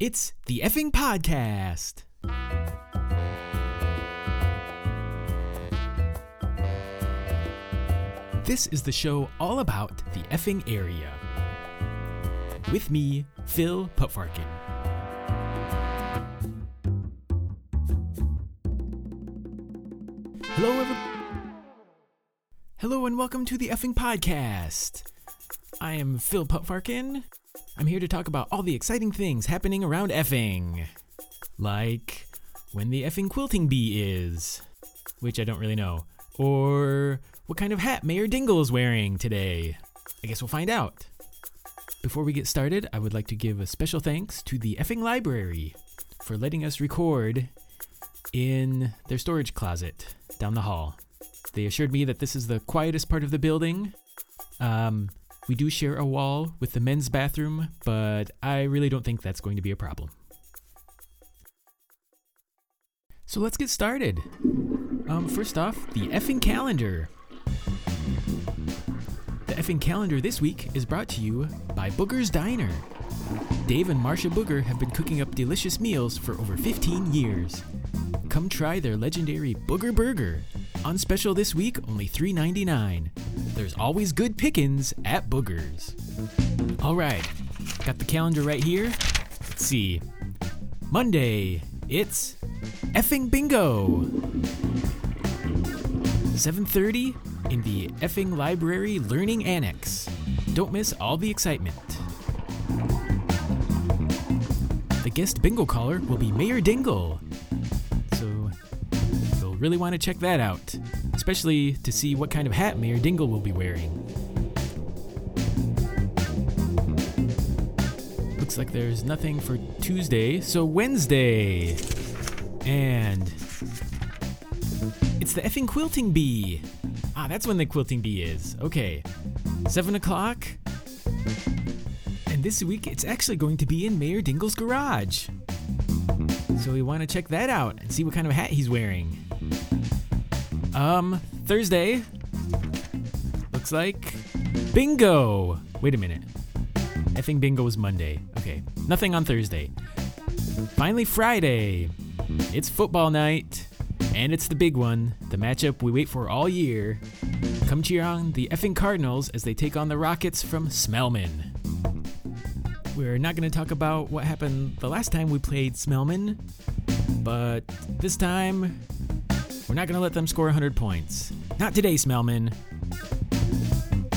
It's the effing podcast. This is the show all about the effing area. With me, Phil Puttfarken. Hello, everyone. Hello, and welcome to the effing podcast. I am Phil Puttfarken. I'm here to talk about all the exciting things happening around effing. Like when the effing quilting bee is, which I don't really know. Or what kind of hat Mayor Dingle is wearing today. I guess we'll find out. Before we get started, I would like to give a special thanks to the effing library for letting us record in their storage closet down the hall. They assured me that this is the quietest part of the building. Um, we do share a wall with the men's bathroom, but I really don't think that's going to be a problem. So let's get started. Um, first off, the effing calendar. The effing calendar this week is brought to you by Booger's Diner. Dave and Marcia Booger have been cooking up delicious meals for over 15 years. Come try their legendary Booger Burger. On special this week, only $3.99. There's always good pickings at Booger's. All right, got the calendar right here. Let's see. Monday, it's effing bingo. 7:30 in the effing library learning annex. Don't miss all the excitement. The guest bingo caller will be Mayor Dingle. So you'll really want to check that out, especially to see what kind of hat Mayor Dingle will be wearing. Looks like there's nothing for Tuesday, so Wednesday. And it's the effing quilting bee. Ah, that's when the quilting bee is. Okay. Seven o'clock. And this week it's actually going to be in Mayor Dingle's garage. So we want to check that out and see what kind of hat he's wearing. Um, Thursday. Looks like bingo. Wait a minute. I think bingo was Monday. Okay. Nothing on Thursday. Finally, Friday. It's football night. And it's the big one, the matchup we wait for all year. Come cheer on the effing Cardinals as they take on the Rockets from Smellman. We're not going to talk about what happened the last time we played Smellman, but this time we're not going to let them score 100 points. Not today, Smellman.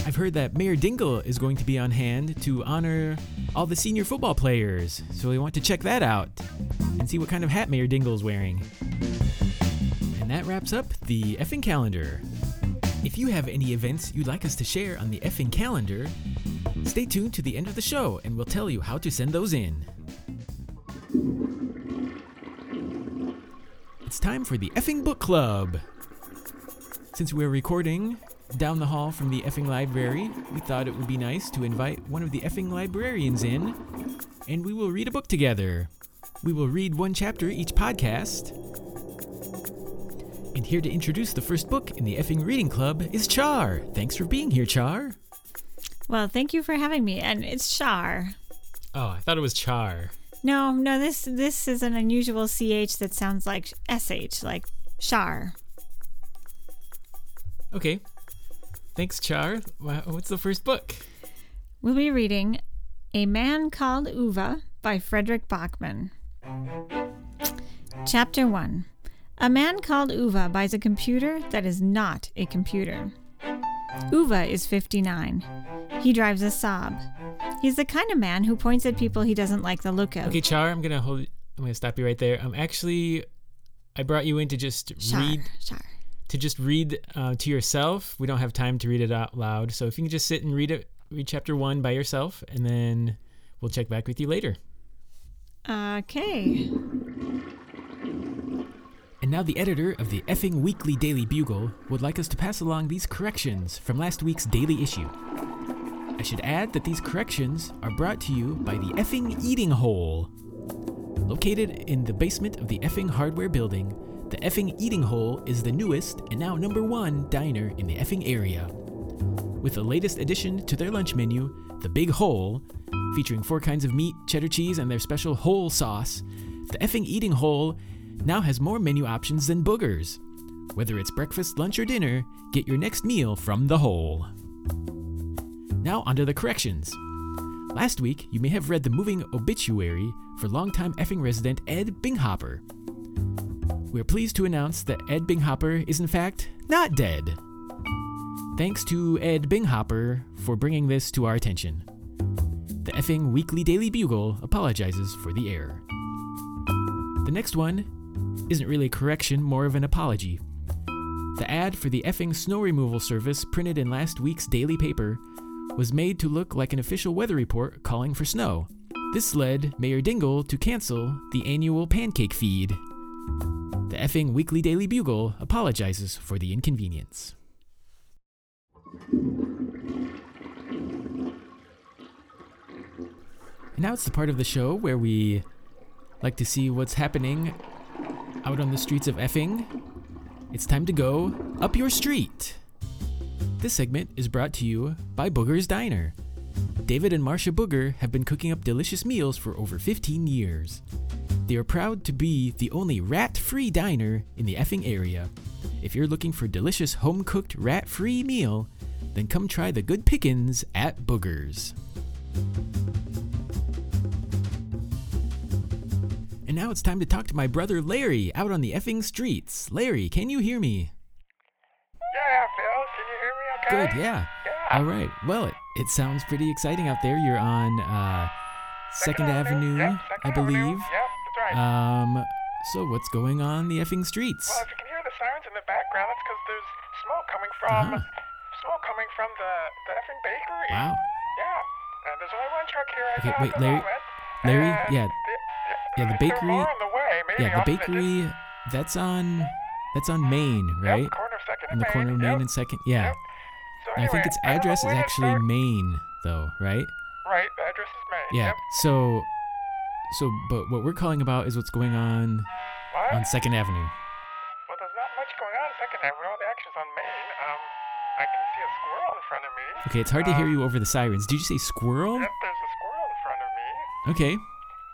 I've heard that Mayor Dingle is going to be on hand to honor all the senior football players, so we want to check that out and see what kind of hat Mayor Dingle is wearing. And that wraps up the effing calendar. If you have any events you'd like us to share on the effing calendar, stay tuned to the end of the show and we'll tell you how to send those in. Time for the effing book club. Since we're recording down the hall from the effing library, we thought it would be nice to invite one of the effing librarians in, and we will read a book together. We will read one chapter each podcast. And here to introduce the first book in the effing reading club is Char. Thanks for being here, Char. Well, thank you for having me. And it's Char. Oh, I thought it was Char. No, no, this this is an unusual ch that sounds like sh, like Char. Okay. Thanks, Char. What's the first book? We'll be reading A Man Called Ove by Frederick Backman. Chapter 1 A man called Ove buys a computer that is not a computer. Ove is 59. He drives a Saab. He's the kind of man who points at people he doesn't like the look of. Okay, Char, I'm gonna hold. I'm gonna stop you right there. Um, actually, I brought you in to just Char, read Char. to just read uh, to yourself. We don't have time to read it out loud, so if you can just sit and read it, read chapter one by yourself, and then we'll check back with you later. Okay. And now the editor of the effing Weekly Daily Bugle would like us to pass along these corrections from last week's daily issue. I should add that these corrections are brought to you by the effing Eating Hole. Located in the basement of the effing hardware building, the effing Eating Hole is the newest and now number one diner in the effing area. With the latest addition to their lunch menu, the Big Hole, Featuring four kinds of meat, cheddar cheese, and their special whole sauce, the effing eating hole now has more menu options than boogers. Whether it's breakfast, lunch, or dinner, get your next meal from the hole. Now, onto the corrections. Last week, you may have read the moving obituary for longtime effing resident Ed Binghopper. We're pleased to announce that Ed Binghopper is, in fact, not dead. Thanks to Ed Binghopper for bringing this to our attention. The effing Weekly Daily Bugle apologizes for the error. The next one isn't really a correction, more of an apology. The ad for the effing snow removal service printed in last week's daily paper was made to look like an official weather report calling for snow. This led Mayor Dingle to cancel the annual pancake feed. The effing Weekly Daily Bugle apologizes for the inconvenience. And now it's the part of the show where we like to see what's happening out on the streets of effing. It's time to go up your street. This segment is brought to you by Booger's Diner. David and Marcia Booger have been cooking up delicious meals for over 15 years. They are proud to be the only rat free diner in the effing area. If you're looking for delicious home cooked rat free meal, then come try the good pickins at Booger's. And now it's time to talk to my brother Larry out on the effing streets. Larry, can you hear me? Yeah, Phil, can you hear me okay? Good, yeah. Yeah. All right. Well, it, it sounds pretty exciting out there. You're on uh, Second Avenue, Yep, I Second Avenue. believe. Yep, that's right. Um, so what's going on the effing streets? well, if you can hear the sirens in the background, that's because there's smoke coming from Uh-huh. smoke coming from the the effing bakery. Wow. Yeah. And there's only one truck here right Okay, now. wait, Larry-. Larry, And yeah, the- yeah, the bakery- more on the way. Maybe yeah, the bakery. That's on. That's on Main, right? Yep, corner of second In the corner of Main. Main Yep. and Second. Yeah. Yep. And I think its know address is actually start- Main, though, right? Right, the address is Main. Yeah. Yep. So, so, but what we're calling about is what's going on What? on Second Avenue. Well, there's not much going on Second Avenue. All the action's on Main. Um, I can see a squirrel in front of me. Okay, it's hard to hear Um, you over the sirens. Did you say squirrel? Yep, there's a squirrel in front of me. Okay.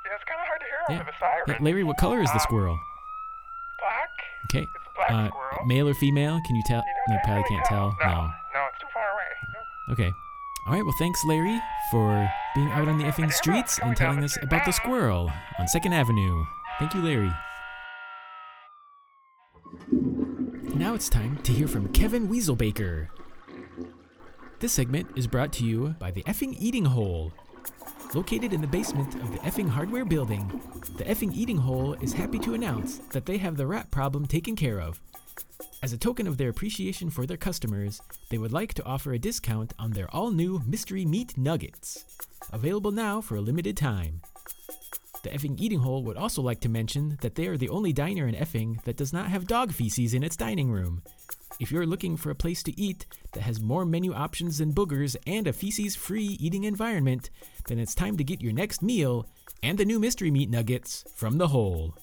Yeah, it's kind of hard to hear Yeah. over the siren. Yeah, Larry, what color is the Um, squirrel? Black? Okay. It's a black Uh, squirrel. male or female? Can you tell? You No, don't probably can't tell. No, No. no, Okay. All right. Well, thanks, Larry, for being out on the effing streets and telling us about the squirrel on Second Avenue. Thank you, Larry. Now it's time to hear from Kevin Weaselbaker. This segment is brought to you by the Effing Eating Hole. Located in the basement of the Effing Hardware Building, the Effing Eating Hole is happy to announce that they have the rat problem taken care of. As a token of their appreciation for their customers, they would like to offer a discount on their all new mystery meat nuggets. Available now for a limited time. The Effing Eating Hole would also like to mention that they are the only diner in Effing that does not have dog feces in its dining room. If you're looking for a place to eat that has more menu options than boogers and a feces free eating environment, then it's time to get your next meal and the new mystery meat nuggets from the hole.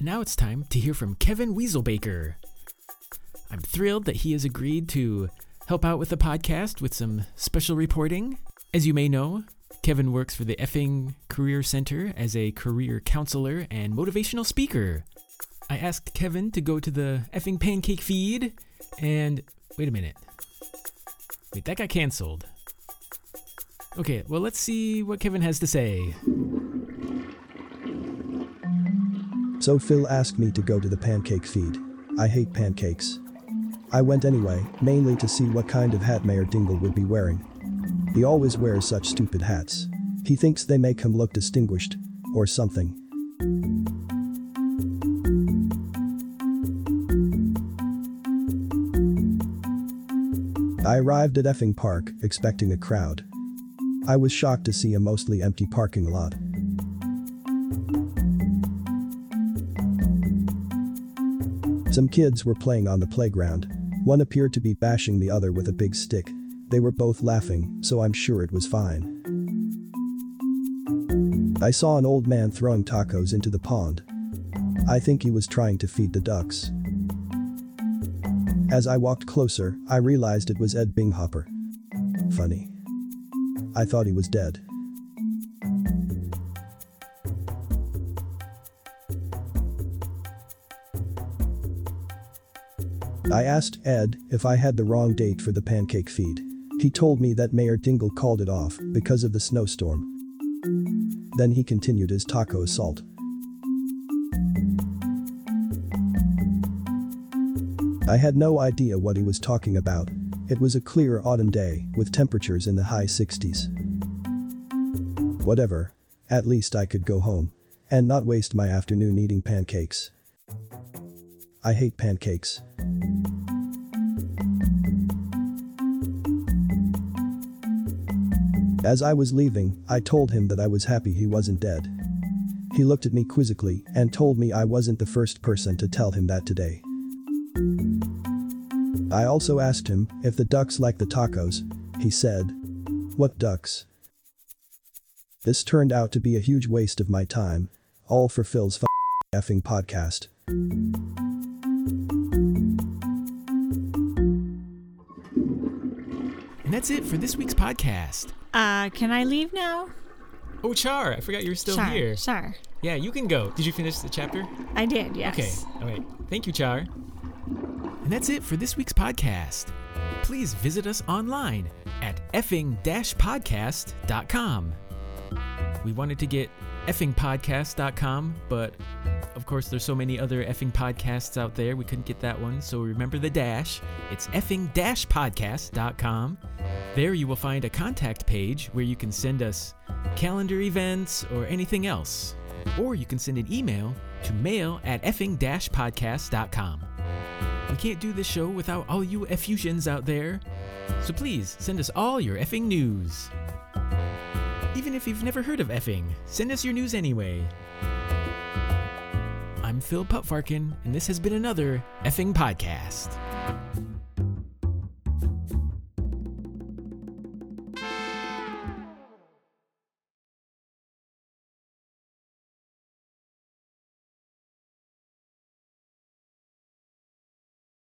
Now it's time to hear from Kevin Weaselbaker. I'm thrilled that he has agreed to help out with the podcast with some special reporting. As you may know, Kevin works for the Effing Career Center as a career counselor and motivational speaker. I asked Kevin to go to the Effing Pancake feed, and wait a minute. Wait, that got canceled. Okay, well, let's see what Kevin has to say. So Phil asked me to go to the pancake feed. I hate pancakes. I went anyway, mainly to see what kind of hat Mayor Dingle would be wearing. He always wears such stupid hats. He thinks they make him look distinguished, or something. I arrived at Effing Park, expecting a crowd. I was shocked to see a mostly empty parking lot. Some kids were playing on the playground. One appeared to be bashing the other with a big stick. They were both laughing, so I'm sure it was fine. I saw an old man throwing tacos into the pond. I think he was trying to feed the ducks. As I walked closer, I realized it was Ed Binghopper. Funny. I thought he was dead. I asked Ed if I had the wrong date for the pancake feed. He told me that Mayor Dingle called it off because of the snowstorm. Then he continued his taco assault. I had no idea what he was talking about. It was a clear autumn day with temperatures in the high 60s. Whatever. At least I could go home and not waste my afternoon eating pancakes. I hate pancakes. As I was leaving, I told him that I was happy he wasn't dead. He looked at me quizzically and told me I wasn't the first person to tell him that today. I also asked him if the ducks like the tacos. He said, What ducks? This turned out to be a huge waste of my time, all for Phil's effing podcast. And that's it for this week's podcast. Uh, can I leave now? Oh, Char, I forgot you're still sure, here. Sure. Yeah, you can go. Did you finish the chapter? I did, yes. Okay. All right. Thank you, Char. And that's it for this week's podcast. Please visit us online at effing-podcast.com. We wanted to get effingpodcast.com, but of course there's so many other effing podcasts out there, we couldn't get that one. So remember the dash. It's effing-podcast.com. There you will find a contact page where you can send us calendar events or anything else. Or you can send an email to mail at effing-podcast.com. We can't do this show without all you effusions out there. So please send us all your effing news. Even if you've never heard of effing, send us your news anyway. I'm Phil Puttfarken, and this has been another effing podcast.